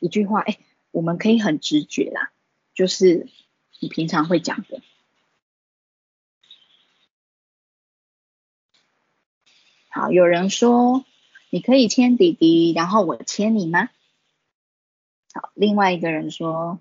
一句话，哎，我们可以很直觉啦，就是你平常会讲的。好，有人说你可以牵弟弟，然后我牵你吗？好，另外一个人说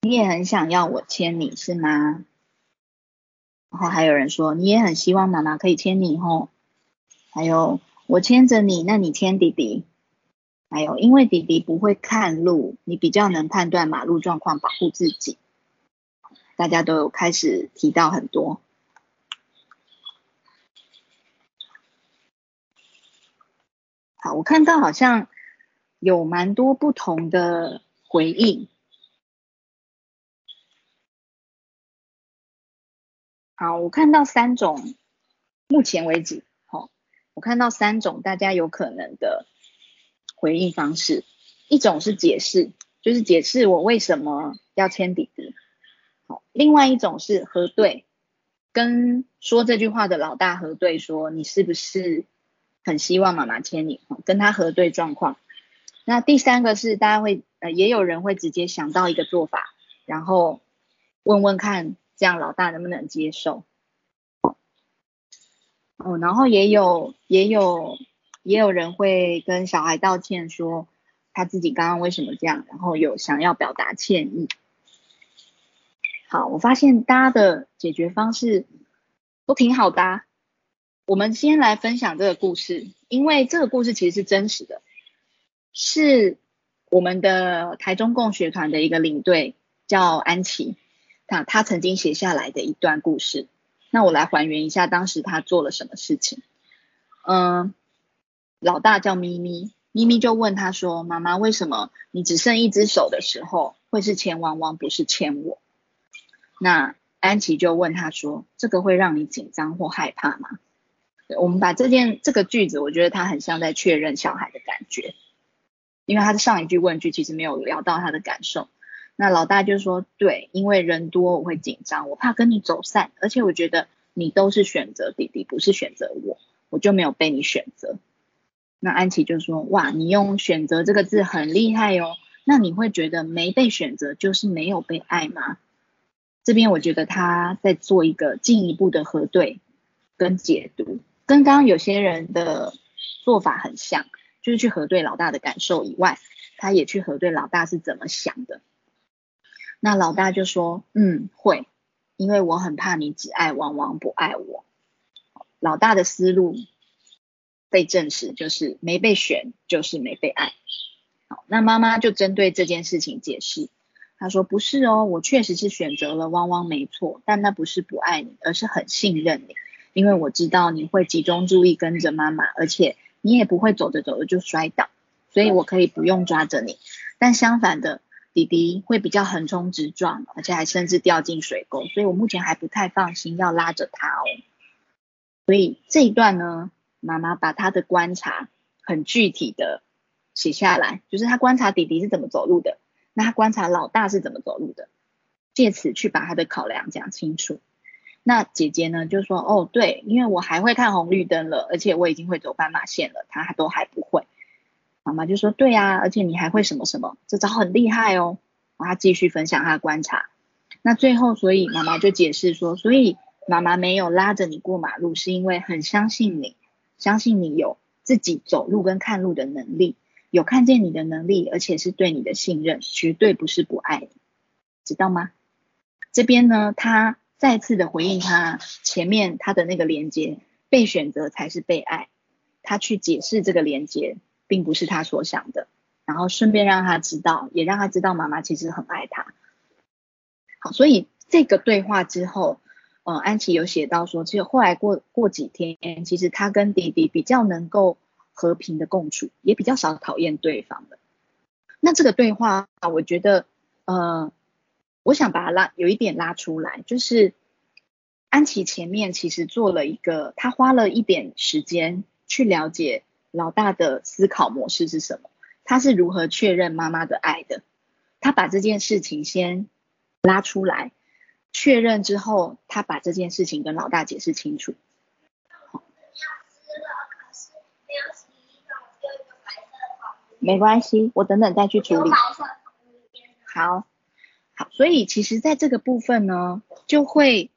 你也很想要我牵你是吗？然后还有人说你也很希望妈妈可以牵你吼，还有我牵着你，那你牵弟弟。还有因为弟弟不会看路，你比较能判断马路状况，保护自己。大家都有开始提到很多。好，我看到好像有蛮多不同的回应。好，我看到三种，目前为止，好，我看到三种大家有可能的回应方式。一种是解释，就是解释我为什么要牵弟弟。好，另外一种是核对，跟说这句话的老大核对，说你是不是？很希望妈妈签你，跟他核对状况。那第三个是大家会呃，也有人会直接想到一个做法，然后问问看，这样老大能不能接受？哦，然后也有也有也有人会跟小孩道歉，说他自己刚刚为什么这样，然后有想要表达歉意。好，我发现大家的解决方式都挺好的。我们先来分享这个故事，因为这个故事其实是真实的，是我们的台中共学团的一个领队叫安琪，他他曾经写下来的一段故事。那我来还原一下当时他做了什么事情。嗯，老大叫咪咪，咪咪就问他说：“妈妈，为什么你只剩一只手的时候会是牵汪汪，不是牵我？”那安琪就问他说：“这个会让你紧张或害怕吗？”我们把这件这个句子，我觉得他很像在确认小孩的感觉，因为他的上一句问句其实没有聊到他的感受。那老大就说：“对，因为人多我会紧张，我怕跟你走散，而且我觉得你都是选择弟弟，不是选择我，我就没有被你选择。”那安琪就说：“哇，你用选择这个字很厉害哦。那你会觉得没被选择就是没有被爱吗？”这边我觉得他在做一个进一步的核对跟解读。跟刚刚有些人的做法很像，就是去核对老大的感受以外，他也去核对老大是怎么想的。那老大就说：“嗯，会，因为我很怕你只爱汪汪不爱我。”老大的思路被证实，就是没被选就是没被爱。好，那妈妈就针对这件事情解释，她说：“不是哦，我确实是选择了汪汪没错，但那不是不爱你，而是很信任你。”因为我知道你会集中注意跟着妈妈，而且你也不会走着走着就摔倒，所以我可以不用抓着你。但相反的，弟弟会比较横冲直撞，而且还甚至掉进水沟，所以我目前还不太放心要拉着他哦。所以这一段呢，妈妈把他的观察很具体的写下来，就是他观察弟弟是怎么走路的，那他观察老大是怎么走路的，借此去把他的考量讲清楚。那姐姐呢就说哦对，因为我还会看红绿灯了，而且我已经会走斑马线了，他都还不会。妈妈就说对啊，而且你还会什么什么，这招很厉害哦。他继续分享他的观察。那最后，所以妈妈就解释说，所以妈妈没有拉着你过马路，是因为很相信你，相信你有自己走路跟看路的能力，有看见你的能力，而且是对你的信任，绝对不是不爱你，知道吗？这边呢，他。再次的回应他前面他的那个连接，被选择才是被爱。他去解释这个连接，并不是他所想的。然后顺便让他知道，也让他知道妈妈其实很爱他。好，所以这个对话之后，呃，安琪有写到说，其实后来过过几天，其实他跟弟弟比较能够和平的共处，也比较少讨厌对方的。那这个对话，我觉得，呃。我想把它拉有一点拉出来，就是安琪前面其实做了一个，他花了一点时间去了解老大的思考模式是什么，他是如何确认妈妈的爱的。他把这件事情先拉出来确认之后，他把这件事情跟老大解释清楚。没关系，我等等再去处理。好，好，所以其实在这个部分呢，就会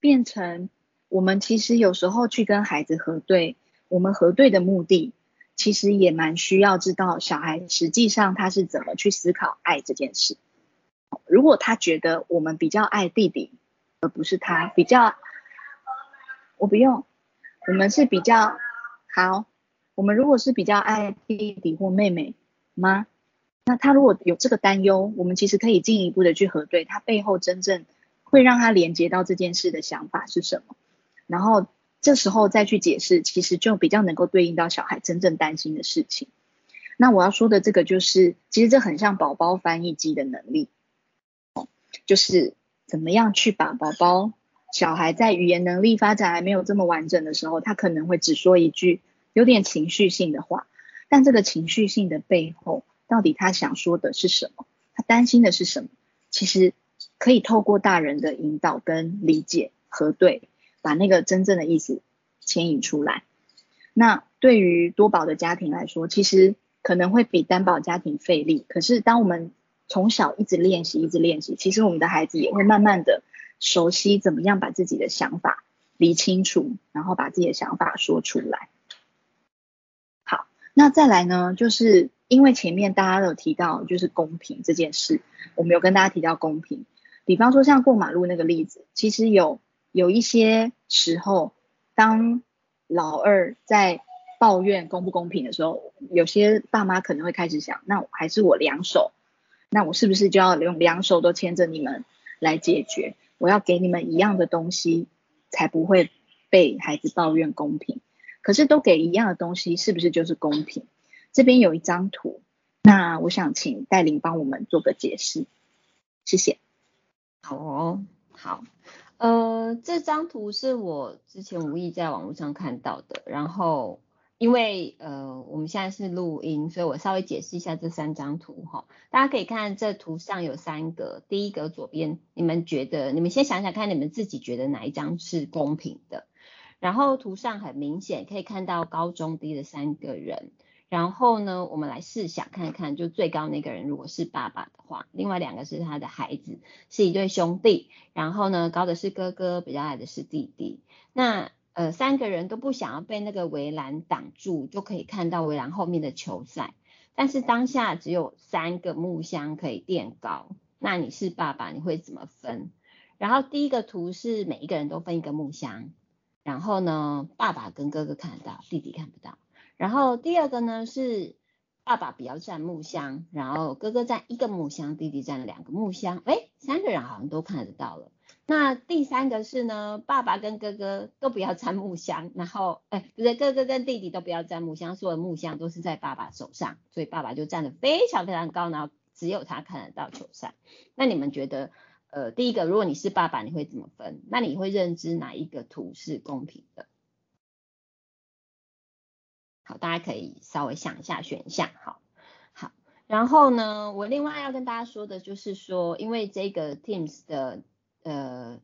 变成我们其实有时候去跟孩子核对，我们核对的目的，其实也蛮需要知道小孩实际上他是怎么去思考爱这件事。如果他觉得我们比较爱弟弟，而不是他比较，我不用，我们是比较好。我们如果是比较爱弟弟或妹妹吗？那他如果有这个担忧，我们其实可以进一步的去核对他背后真正会让他连接到这件事的想法是什么，然后这时候再去解释，其实就比较能够对应到小孩真正担心的事情。那我要说的这个就是，其实这很像宝宝翻译机的能力，就是怎么样去把宝宝小孩在语言能力发展还没有这么完整的时候，他可能会只说一句。有点情绪性的话，但这个情绪性的背后，到底他想说的是什么？他担心的是什么？其实可以透过大人的引导跟理解核对，把那个真正的意思牵引出来。那对于多宝的家庭来说，其实可能会比单宝家庭费力。可是当我们从小一直练习，一直练习，其实我们的孩子也会慢慢的熟悉怎么样把自己的想法理清楚，然后把自己的想法说出来。好那再来呢，就是因为前面大家有提到，就是公平这件事，我们有跟大家提到公平。比方说像过马路那个例子，其实有有一些时候，当老二在抱怨公不公平的时候，有些爸妈可能会开始想，那还是我两手，那我是不是就要用两手都牵着你们来解决？我要给你们一样的东西，才不会被孩子抱怨公平。可是都给一样的东西，是不是就是公平？这边有一张图，那我想请戴琳帮我们做个解释，谢谢。好哦，好，呃，这张图是我之前无意在网络上看到的，然后因为呃我们现在是录音，所以我稍微解释一下这三张图哈。大家可以看这图上有三个，第一个左边，你们觉得，你们先想想看，你们自己觉得哪一张是公平的？然后图上很明显可以看到高中低的三个人，然后呢，我们来试想看看，就最高那个人如果是爸爸的话，另外两个是他的孩子，是一对兄弟，然后呢，高的是哥哥，比较矮的是弟弟。那呃三个人都不想要被那个围栏挡住，就可以看到围栏后面的球赛。但是当下只有三个木箱可以垫高，那你是爸爸，你会怎么分？然后第一个图是每一个人都分一个木箱。然后呢，爸爸跟哥哥看得到，弟弟看不到。然后第二个呢是爸爸比较占木箱，然后哥哥占一个木箱，弟弟占了两个木箱。哎，三个人好像都看得到了。那第三个是呢，爸爸跟哥哥都不要占木箱，然后哎，不对，哥哥跟弟弟都不要占木箱，所有木箱都是在爸爸手上，所以爸爸就站得非常非常高，然后只有他看得到球赛。那你们觉得？呃，第一个，如果你是爸爸，你会怎么分？那你会认知哪一个图是公平的？好，大家可以稍微想一下选项。好，好，然后呢，我另外要跟大家说的就是说，因为这个 Teams 的呃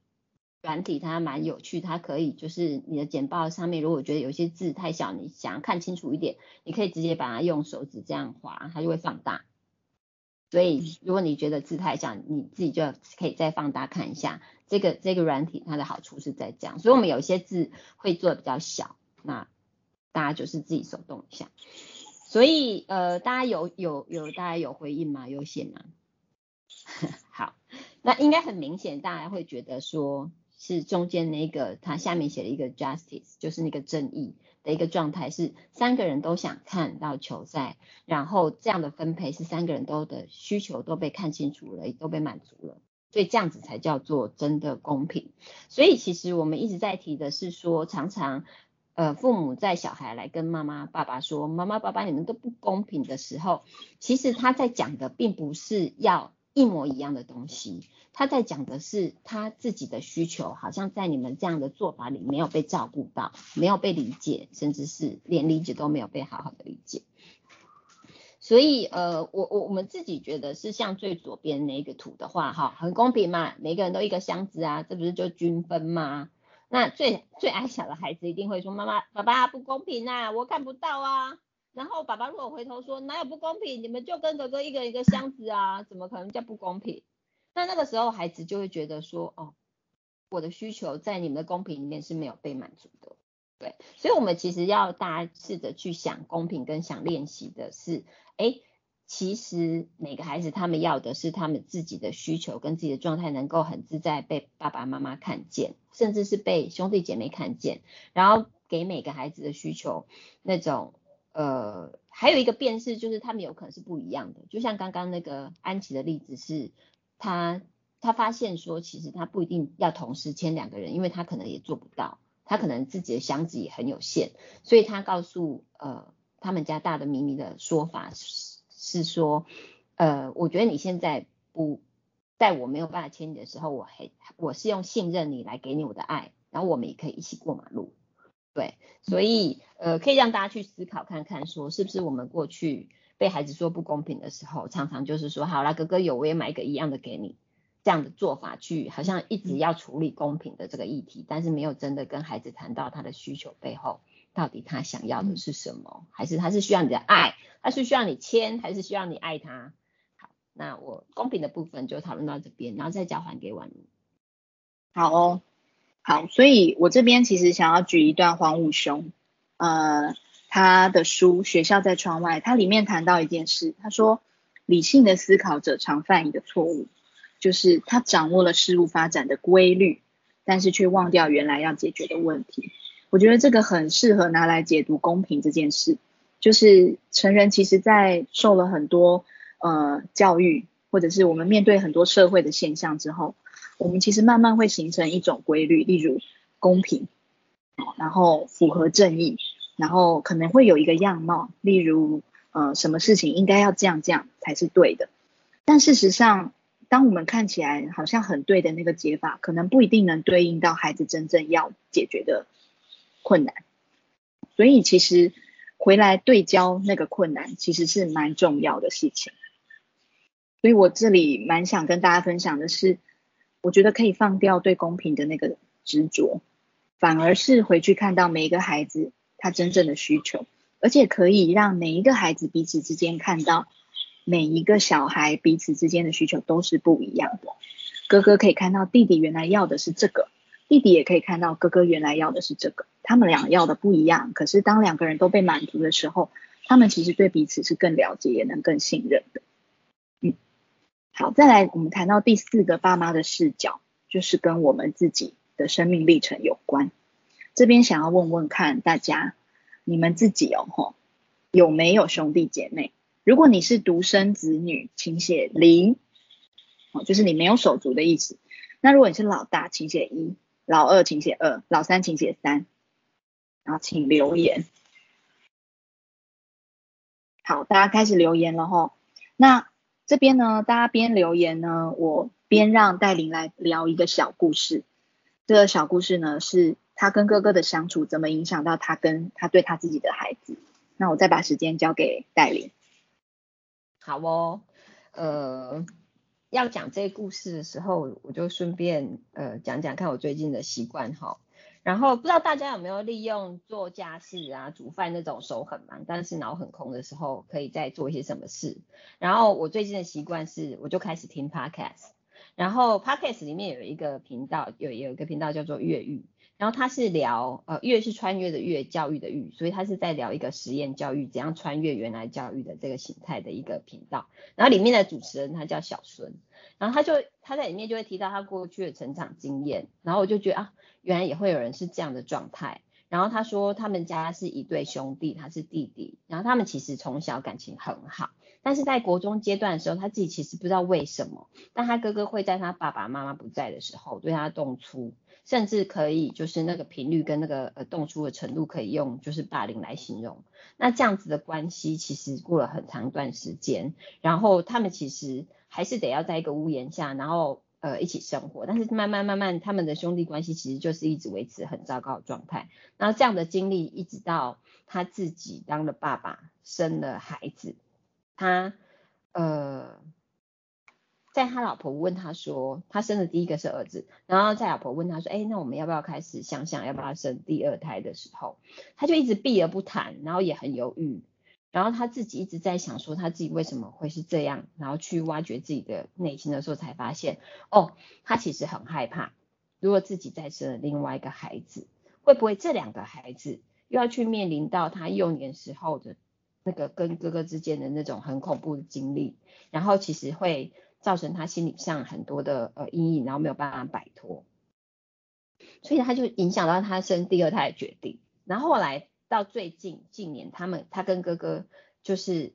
软体它蛮有趣，它可以就是你的简报上面，如果觉得有些字太小，你想要看清楚一点，你可以直接把它用手指这样划，它就会放大。所以，如果你觉得字太小，你自己就可以再放大看一下。这个这个软体它的好处是在这样，所以我们有些字会做的比较小，那大家就是自己手动一下。所以，呃，大家有有有大家有回应吗？有写吗？好，那应该很明显，大家会觉得说是中间那个，它下面写了一个 justice，就是那个正义。的一个状态是三个人都想看到球赛，然后这样的分配是三个人都的需求都被看清楚了，都被满足了，所以这样子才叫做真的公平。所以其实我们一直在提的是说，常常呃父母在小孩来跟妈妈爸爸说妈妈爸爸你们都不公平的时候，其实他在讲的并不是要一模一样的东西。他在讲的是他自己的需求，好像在你们这样的做法里没有被照顾到，没有被理解，甚至是连理解都没有被好好的理解。所以，呃，我我我们自己觉得是像最左边那个图的话，哈，很公平嘛，每个人都一个箱子啊，这不是就均分吗？那最最矮小的孩子一定会说，妈妈爸爸不公平啊，我看不到啊。然后爸爸如果回头说哪有不公平，你们就跟哥哥一个一个箱子啊，怎么可能叫不公平？那那个时候孩子就会觉得说，哦，我的需求在你们的公平里面是没有被满足的。对，所以我们其实要大家试着去想公平跟想练习的是，哎，其实每个孩子他们要的是他们自己的需求跟自己的状态能够很自在被爸爸妈妈看见，甚至是被兄弟姐妹看见，然后给每个孩子的需求那种，呃，还有一个辨识就是他们有可能是不一样的，就像刚刚那个安琪的例子是，他他发现说其实他不一定要同时签两个人，因为他可能也做不到。他可能自己的箱子也很有限，所以他告诉呃他们家大的咪咪的说法是是说，呃，我觉得你现在不在我没有办法牵你的时候，我还我是用信任你来给你我的爱，然后我们也可以一起过马路，对，所以呃可以让大家去思考看看，说是不是我们过去被孩子说不公平的时候，常常就是说好啦，哥哥有我也买一个一样的给你。这样的做法去好像一直要处理公平的这个议题，但是没有真的跟孩子谈到他的需求背后到底他想要的是什么，还是他是需要你的爱，他是需要你牵，还是需要你爱他？好，那我公平的部分就讨论到这边，然后再交还给婉如。好哦，好，所以我这边其实想要举一段黄武雄，呃，他的书《学校在窗外》，他里面谈到一件事，他说理性的思考者常犯一个错误。就是他掌握了事物发展的规律，但是却忘掉原来要解决的问题。我觉得这个很适合拿来解读公平这件事。就是成人其实，在受了很多呃教育，或者是我们面对很多社会的现象之后，我们其实慢慢会形成一种规律，例如公平，然后符合正义，然后可能会有一个样貌，例如呃什么事情应该要这样这样才是对的。但事实上，当我们看起来好像很对的那个解法，可能不一定能对应到孩子真正要解决的困难，所以其实回来对焦那个困难，其实是蛮重要的事情。所以我这里蛮想跟大家分享的是，我觉得可以放掉对公平的那个执着，反而是回去看到每一个孩子他真正的需求，而且可以让每一个孩子彼此之间看到。每一个小孩彼此之间的需求都是不一样的。哥哥可以看到弟弟原来要的是这个，弟弟也可以看到哥哥原来要的是这个。他们俩要的不一样，可是当两个人都被满足的时候，他们其实对彼此是更了解，也能更信任的。好，再来我们谈到第四个爸妈的视角，就是跟我们自己的生命历程有关。这边想要问问看大家，你们自己哦吼有没有兄弟姐妹？如果你是独生子女，请写零，哦，就是你没有手足的意思。那如果你是老大，请写一；老二，请写二；老三，请写三。然后请留言。好，大家开始留言了吼。那这边呢，大家边留言呢，我边让戴琳来聊一个小故事。这个小故事呢，是他跟哥哥的相处怎么影响到他跟他对他自己的孩子。那我再把时间交给戴琳。好哦，呃，要讲这个故事的时候，我就顺便呃讲讲看我最近的习惯哈。然后不知道大家有没有利用做家事啊、煮饭那种手很忙，但是脑很空的时候，可以再做一些什么事。然后我最近的习惯是，我就开始听 podcast。然后 podcast 里面有一个频道，有有一个频道叫做越狱。然后他是聊，呃，越是穿越的越，教育的育，所以他是在聊一个实验教育，怎样穿越原来教育的这个形态的一个频道。然后里面的主持人他叫小孙，然后他就他在里面就会提到他过去的成长经验，然后我就觉得啊，原来也会有人是这样的状态。然后他说他们家是一对兄弟，他是弟弟，然后他们其实从小感情很好，但是在国中阶段的时候，他自己其实不知道为什么，但他哥哥会在他爸爸妈妈不在的时候对他动粗。甚至可以就是那个频率跟那个呃动粗的程度可以用就是霸凌来形容。那这样子的关系其实过了很长一段时间，然后他们其实还是得要在一个屋檐下，然后呃一起生活。但是慢慢慢慢他们的兄弟关系其实就是一直维持很糟糕的状态。然后这样的经历一直到他自己当了爸爸，生了孩子，他呃。在他老婆问他说，他生的第一个是儿子，然后在老婆问他说，哎，那我们要不要开始想想要不要生第二胎的时候，他就一直避而不谈，然后也很犹豫，然后他自己一直在想说他自己为什么会是这样，然后去挖掘自己的内心的时候，才发现哦，他其实很害怕，如果自己再生了另外一个孩子，会不会这两个孩子又要去面临到他幼年时候的那个跟哥哥之间的那种很恐怖的经历，然后其实会造成他心理上很多的呃阴影，然后没有办法摆脱，所以他就影响到他生第二胎的决定，然后后来。到最近近年，他们他跟哥哥就是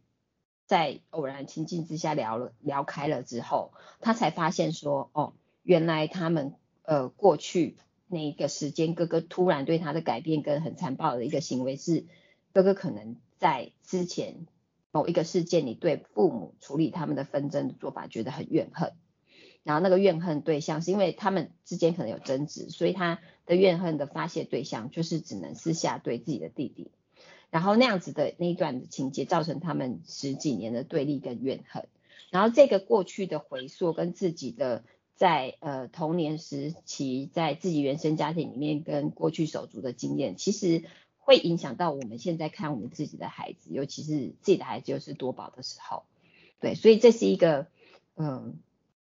在偶然情境之下聊了聊开了之后，他才发现说，哦，原来他们呃过去那一个时间，哥哥突然对他的改变跟很残暴的一个行为是，哥哥可能在之前某一个事件里对父母处理他们的纷争的做法觉得很怨恨。然后那个怨恨对象是因为他们之间可能有争执，所以他的怨恨的发泄对象就是只能私下对自己的弟弟。然后那样子的那一段的情节造成他们十几年的对立跟怨恨。然后这个过去的回溯跟自己的在呃童年时期在自己原生家庭里面跟过去手足的经验，其实会影响到我们现在看我们自己的孩子，尤其是自己的孩子又是多宝的时候。对，所以这是一个嗯。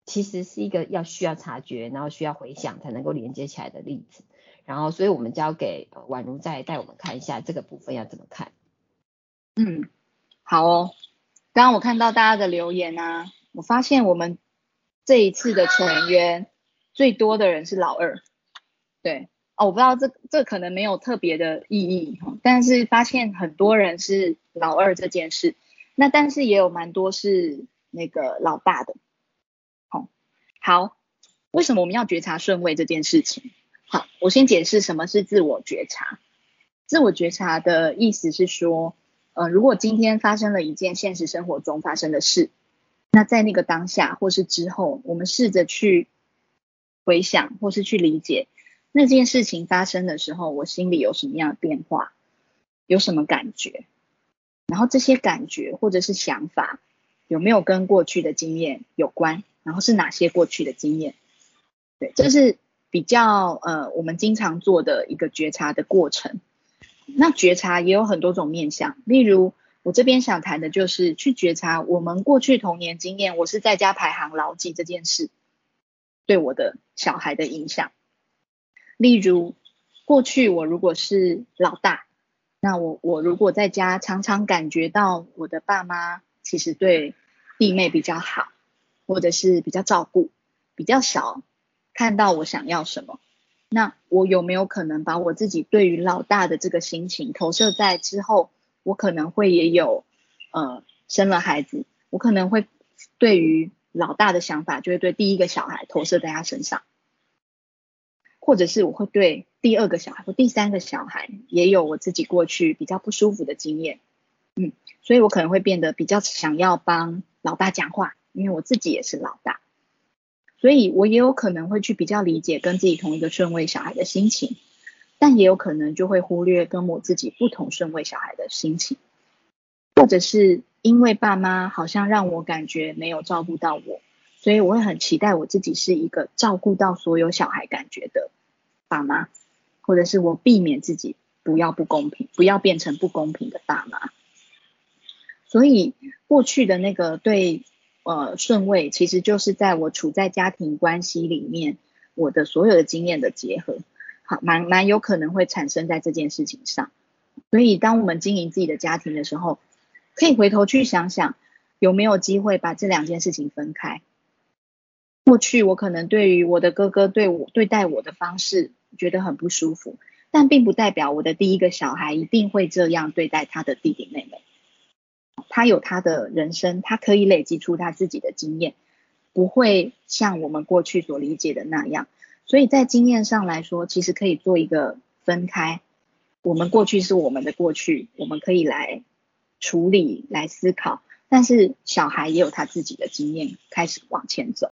其实是一个要需要察觉，然后需要回想才能够连接起来的例子。然后，所以我们交给宛如再带我们看一下这个部分要怎么看。嗯，好哦。刚刚我看到大家的留言啊，我发现我们这一次的成员最多的人是老二。对，我不知道这这可能没有特别的意义哈，但是发现很多人是老二这件事，那但是也有蛮多是那个老大的。好好，为什么我们要觉察顺位这件事情？好，我先解释什么是自我觉察。自我觉察的意思是说，呃，如果今天发生了一件现实生活中发生的事，那在那个当下或是之后，我们试着去回想或是去理解那件事情发生的时候，我心里有什么样的变化，有什么感觉，然后这些感觉或者是想法有没有跟过去的经验有关？然后是哪些过去的经验？对，这是比较呃我们经常做的一个觉察的过程。那觉察也有很多种面向，例如我这边想谈的就是去觉察我们过去童年经验，我是在家排行老几这件事对我的小孩的影响。例如过去我如果是老大，那我我如果在家常常感觉到我的爸妈其实对弟妹比较好。或者是比较照顾，比较少看到我想要什么，那我有没有可能把我自己对于老大的这个心情投射在之后，我可能会也有呃生了孩子，我可能会对于老大的想法就会对第一个小孩投射在他身上，或者是我会对第二个小孩或第三个小孩也有我自己过去比较不舒服的经验，嗯，所以我可能会变得比较想要帮老大讲话。因为我自己也是老大，所以我也有可能会去比较理解跟自己同一个顺位小孩的心情，但也有可能就会忽略跟我自己不同顺位小孩的心情，或者是因为爸妈好像让我感觉没有照顾到我，所以我会很期待我自己是一个照顾到所有小孩感觉的爸妈，或者是我避免自己不要不公平，不要变成不公平的爸妈。所以过去的那个对。呃，顺位其实就是在我处在家庭关系里面，我的所有的经验的结合，好，蛮蛮有可能会产生在这件事情上。所以，当我们经营自己的家庭的时候，可以回头去想想，有没有机会把这两件事情分开。过去我可能对于我的哥哥对我对待我的方式觉得很不舒服，但并不代表我的第一个小孩一定会这样对待他的弟弟妹妹。他有他的人生，他可以累积出他自己的经验，不会像我们过去所理解的那样。所以在经验上来说，其实可以做一个分开。我们过去是我们的过去，我们可以来处理、来思考。但是小孩也有他自己的经验，开始往前走。